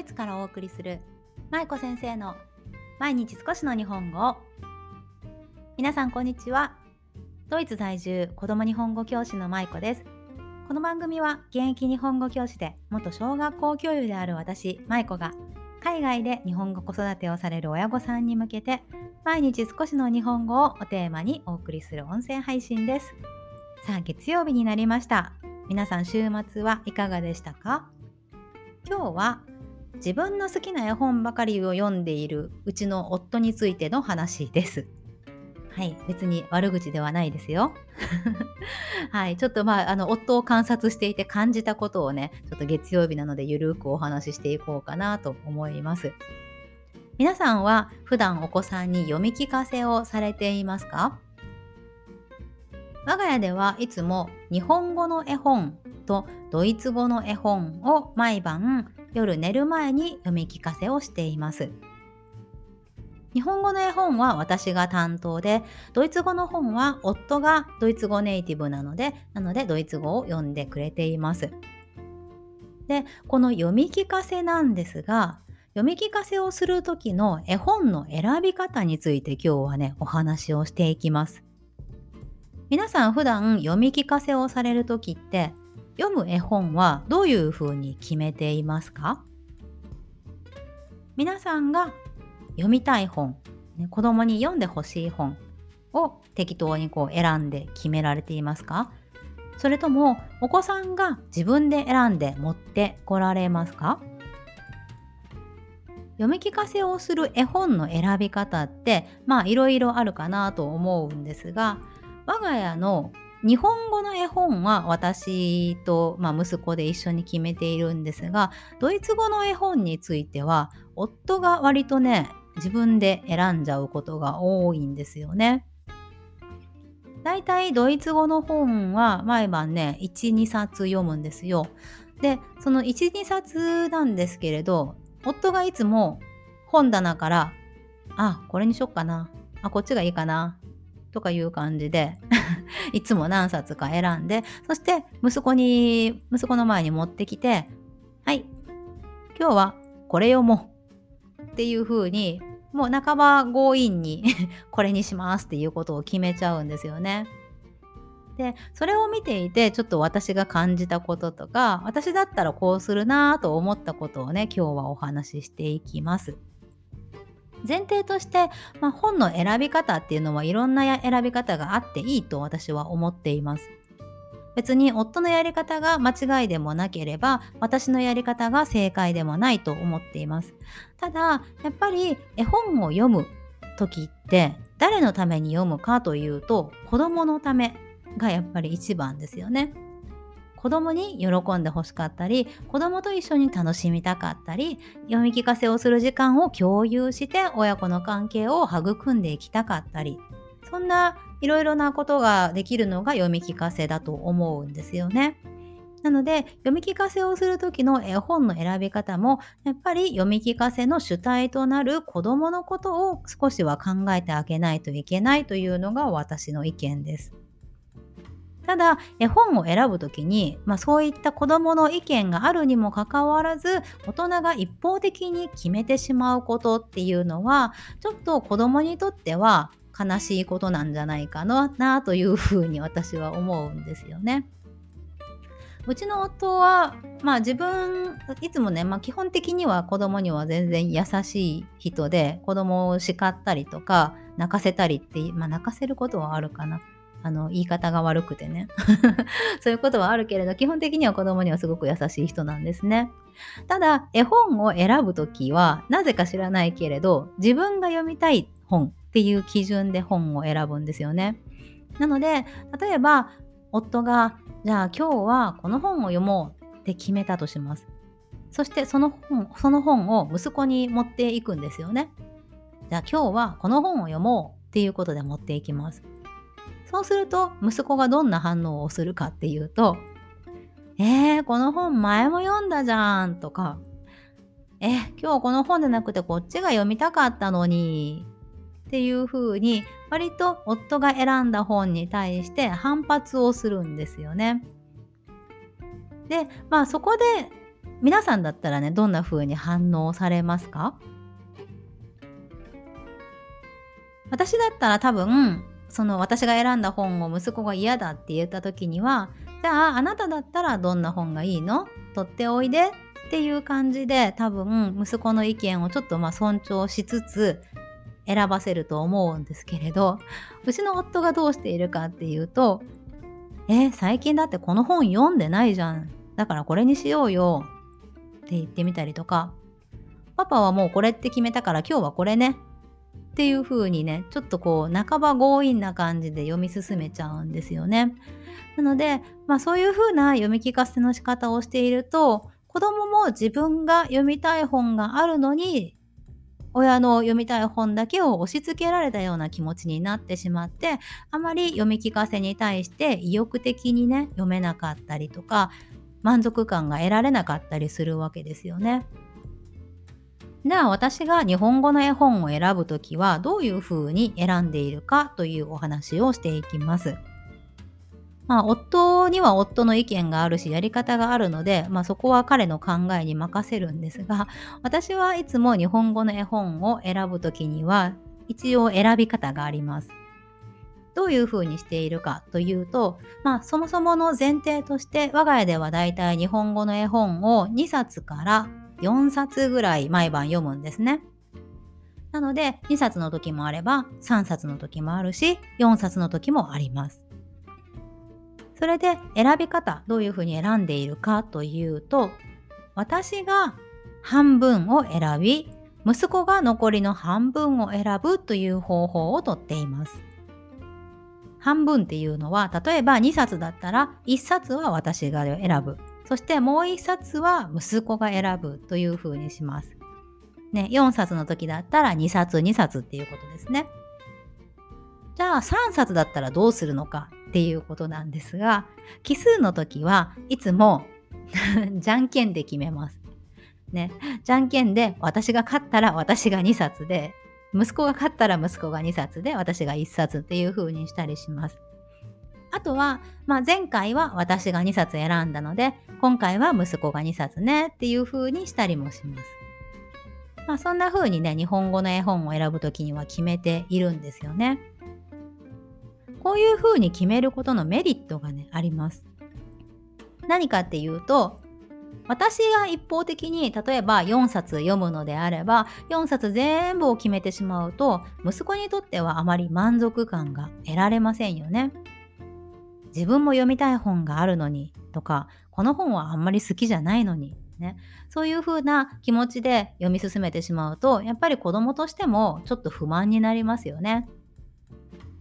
イツからお送りする舞子先生の毎日少しの日本語。皆さんこんにちは。ドイツ在住子供日本語教師の舞子です。この番組は現役日本語教師で元小学校教諭である私舞子が海外で日本語子育てをされる親御さんに向けて毎日少しの日本語をおテーマにお送りする音声配信です。さあ月曜日になりました。皆さん週末はいかがでしたか？今日は自分の好きな絵本ばかりを読んでいるうちの夫についての話です。はい、別に悪口ではないですよ。はい、ちょっとまあ、あの、夫を観察していて感じたことをね、ちょっと月曜日なのでゆるくお話ししていこうかなと思います。皆さんは普段お子さんに読み聞かせをされていますか？我が家ではいつも日本語の絵本とドイツ語の絵本を毎晩夜寝る前に読み聞かせをしています。日本語の絵本は私が担当で、ドイツ語の本は夫がドイツ語ネイティブなので、なのでドイツ語を読んでくれています。で、この読み聞かせなんですが、読み聞かせをする時の絵本の選び方について今日はね、お話をしていきます。皆さん普段読み聞かせをされる時って読む絵本はどういうふうに決めていますか？皆さんが読みたい本、ね、子供に読んでほしい本を適当にこう選んで決められていますか？それともお子さんが自分で選んで持ってこられますか？読み聞かせをする絵本の選び方ってまあいろいろあるかなと思うんですが我が家の日本語の絵本は私と、まあ、息子で一緒に決めているんですがドイツ語の絵本については夫が割とね自分で選んじゃうことが多いんですよね。だいたいドイツ語の本は毎晩ね12冊読むんですよ。でその12冊なんですけれど夫がいつも本棚から「あこれにしよっかなあこっちがいいかな」とかいう感じで いつも何冊か選んでそして息子に息子の前に持ってきてはい今日はこれ読もうっていう風にもう半ば強引に これにしますっていうことを決めちゃうんですよね。でそれを見ていてちょっと私が感じたこととか私だったらこうするなと思ったことをね今日はお話ししていきます。前提として、まあ、本の選び方っていうのはいろんな選び方があっていいと私は思っています。別に夫のやり方が間違いでもなければ私のやり方が正解でもないと思っています。ただやっぱり絵本を読む時って誰のために読むかというと子供のためがやっぱり一番ですよね。子供に喜んでほしかったり子供と一緒に楽しみたかったり読み聞かせをする時間を共有して親子の関係を育んでいきたかったりそんないろいろなことができるのが読み聞かせだと思うんですよね。なので読み聞かせをする時の絵本の選び方もやっぱり読み聞かせの主体となる子供のことを少しは考えてあげないといけないというのが私の意見です。ただ絵本を選ぶ時に、まあ、そういった子どもの意見があるにもかかわらず大人が一方的に決めてしまうことっていうのはちょっと子どもにとっては悲しいことなんじゃないかなというふうに私は思うんですよね。うちの夫は、まあ自分、いつもね、まあ基本的には子供には全然優しい人で、子供を叱ったりとか、泣かせたりって、まあ泣かせることはあるかな。あの、言い方が悪くてね。そういうことはあるけれど、基本的には子供にはすごく優しい人なんですね。ただ、絵本を選ぶときは、なぜか知らないけれど、自分が読みたい本っていう基準で本を選ぶんですよね。なので、例えば、夫が、じゃあ今日はこの本を読もうって決めたとします。そしてその本、その本を息子に持っていくんですよね。じゃあ今日はこの本を読もうっていうことで持っていきます。そうすると息子がどんな反応をするかっていうと、えー、この本前も読んだじゃんとか、え今日この本でなくてこっちが読みたかったのにっていう風に割と夫が選んだ本に対して反発をするんですよね。でまあそこで皆さんだったらねどんな風に反応されますか？私だったら多分その私が選んだ本を息子が嫌だって言った時にはじゃああなただったらどんな本がいいの？取っておいでっていう感じで多分息子の意見をちょっとまあ尊重しつつ選ばせると思うんですけれどうちの夫がどうしているかっていうと「え最近だってこの本読んでないじゃん。だからこれにしようよ」って言ってみたりとか「パパはもうこれって決めたから今日はこれね」っていう風にねちょっとこう半ば強引な感じで読み進めちゃうんですよね。なので、まあ、そういう風な読み聞かせの仕方をしていると子供も自分が読みたい本があるのに親の読みたい本だけを押し付けられたような気持ちになってしまってあまり読み聞かせに対して意欲的にね読めなかったりとか満足感が得られなかったりするわけですよね。では私が日本語の絵本を選ぶときはどういうふうに選んでいるかというお話をしていきます。まあ、夫には夫の意見があるしやり方があるので、まあ、そこは彼の考えに任せるんですが私はいつも日本語の絵本を選ぶときには一応選び方があります。どういうふうにしているかというと、まあ、そもそもの前提として我が家ではだいたい日本語の絵本を2冊から4冊ぐらい毎晩読むんですね。なので2冊の時もあれば3冊の時もあるし4冊の時もあります。それで選び方どういうふうに選んでいるかというと私が半分を選び息子が残りの半分を選ぶという方法をとっています。半分っていうのは例えば2冊だったら1冊は私が選ぶそしてもう1冊は息子が選ぶというふうにします。ね、4冊の時だったら2冊2冊っていうことですね。じゃあ3冊だったらどうするのかっていうことなんですが奇数の時はいつも じゃんけんで決めます。ね、じゃんけんで私が勝ったら私が2冊で息子が勝ったら息子が2冊で私が1冊っていう風にしたりします。あとは、まあ、前回は私が2冊選んだので今回は息子が2冊ねっていう風にしたりもします。まあ、そんな風にね日本語の絵本を選ぶ時には決めているんですよね。こういうふうに決めることのメリットがねあります。何かっていうと私が一方的に例えば4冊読むのであれば4冊全部を決めてしまうと息子にとってはあまり満足感が得られませんよね。自分も読みたい本があるのにとかこの本はあんまり好きじゃないのにね、そういう風な気持ちで読み進めてしまうとやっぱり子供としてもちょっと不満になりますよね。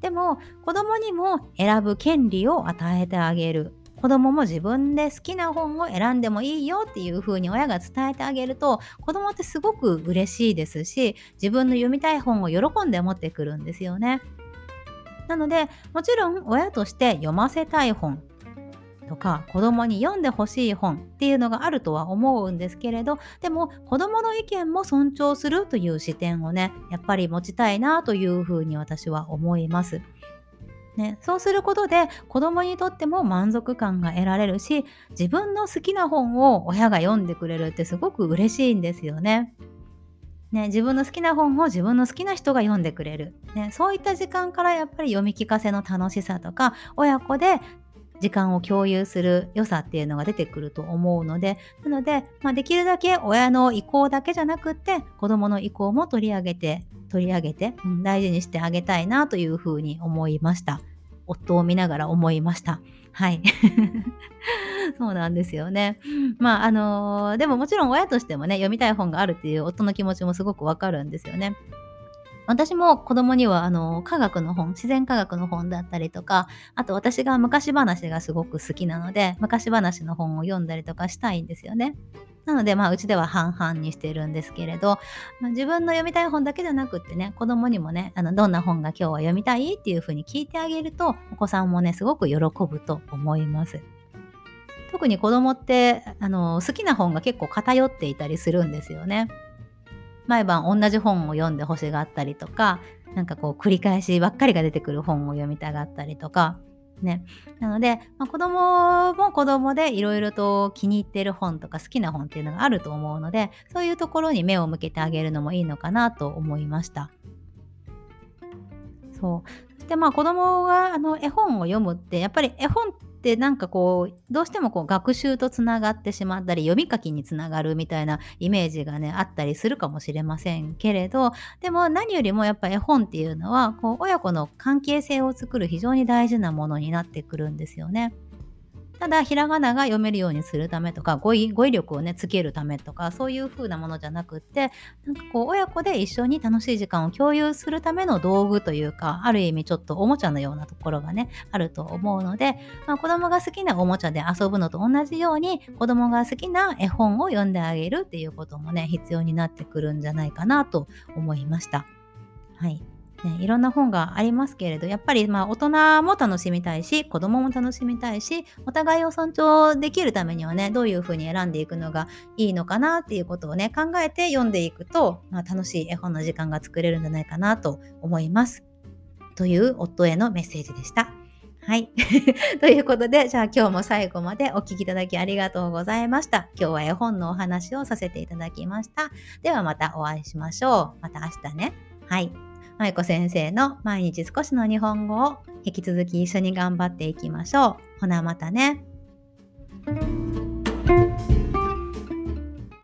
でも子供にも選ぶ権利を与えてあげる子供もも自分で好きな本を選んでもいいよっていう風に親が伝えてあげると子供ってすごく嬉しいですし自分の読みたい本を喜んで持ってくるんですよね。なのでもちろん親として読ませたい本とか子供に読んでほしい本っていうのがあるとは思うんですけれどでも子供の意見も尊重するという視点をねやっぱり持ちたいなというふうに私は思います。ね、そうすることで子供にとっても満足感が得られるし自分の好きな本を親が読んでくれるってすごく嬉しいんですよね。ね、自分の好きな本を自分の好きな人が読んでくれる、ね、そういった時間からやっぱり読み聞かせの楽しさとか親子で時間を共有する良さっていうのが出てくると思うのでなので、まあ、できるだけ親の意向だけじゃなくって子どもの意向も取り上げて取り上げて、うん、大事にしてあげたいなというふうに思いました。夫を見ながら思いました。はい。そうなんですよね。まあ、あのー、でももちろん親としてもね、読みたい本があるっていう夫の気持ちもすごくわかるんですよね。私も子供にはあの科学の本自然科学の本だったりとかあと私が昔話がすごく好きなので昔話の本を読んだりとかしたいんですよね。なのでまあうちでは半々にしてるんですけれど、まあ、自分の読みたい本だけじゃなくってね子供にもねあのどんな本が今日は読みたいっていうふうに聞いてあげるとお子さんもねすごく喜ぶと思います。特に子供ってあの好きな本が結構偏っていたりするんですよね。毎晩同じ本を読んで欲しがったりとかなんかこう繰り返しばっかりが出てくる本を読みたがったりとかね。なので、まあ、子供も子供でいろいろと気に入ってる本とか好きな本っていうのがあると思うので、そういうところに目を向けてあげるのもいいのかなと思いました。そう。でまあ子供があの絵本を読むってやっぱり絵本ってなんかこうどうしてもこう学習とつながってしまったり読み書きにつながるみたいなイメージがねあったりするかもしれませんけれどでも何よりもやっぱ絵本っていうのはこう親子の関係性を作る非常に大事なものになってくるんですよね。ただひらがなが読めるようにするためとか語彙語彙力をねつけるためとかそういう風なものじゃなくってなんかこう親子で一緒に楽しい時間を共有するための道具というかある意味ちょっとおもちゃのようなところがねあると思うので、まあ、子供が好きなおもちゃで遊ぶのと同じように子供が好きな絵本を読んであげるっていうこともね必要になってくるんじゃないかなと思いました。はいね、いろんな本がありますけれどやっぱりまあ大人も楽しみたいし子供も楽しみたいしお互いを尊重できるためにはねどういうふうに選んでいくのがいいのかなっていうことをね考えて読んでいくと、まあ、楽しい絵本の時間が作れるんじゃないかなと思います。という夫へのメッセージでした。はい。ということで、じゃあ今日も最後までお聴きいただきありがとうございました。今日は絵本のお話をさせていただきました。ではまたお会いしましょう。また明日ね。はい。舞子先生の毎日少しの日本語を引き続き一緒に頑張っていきましょう。ほなまたね。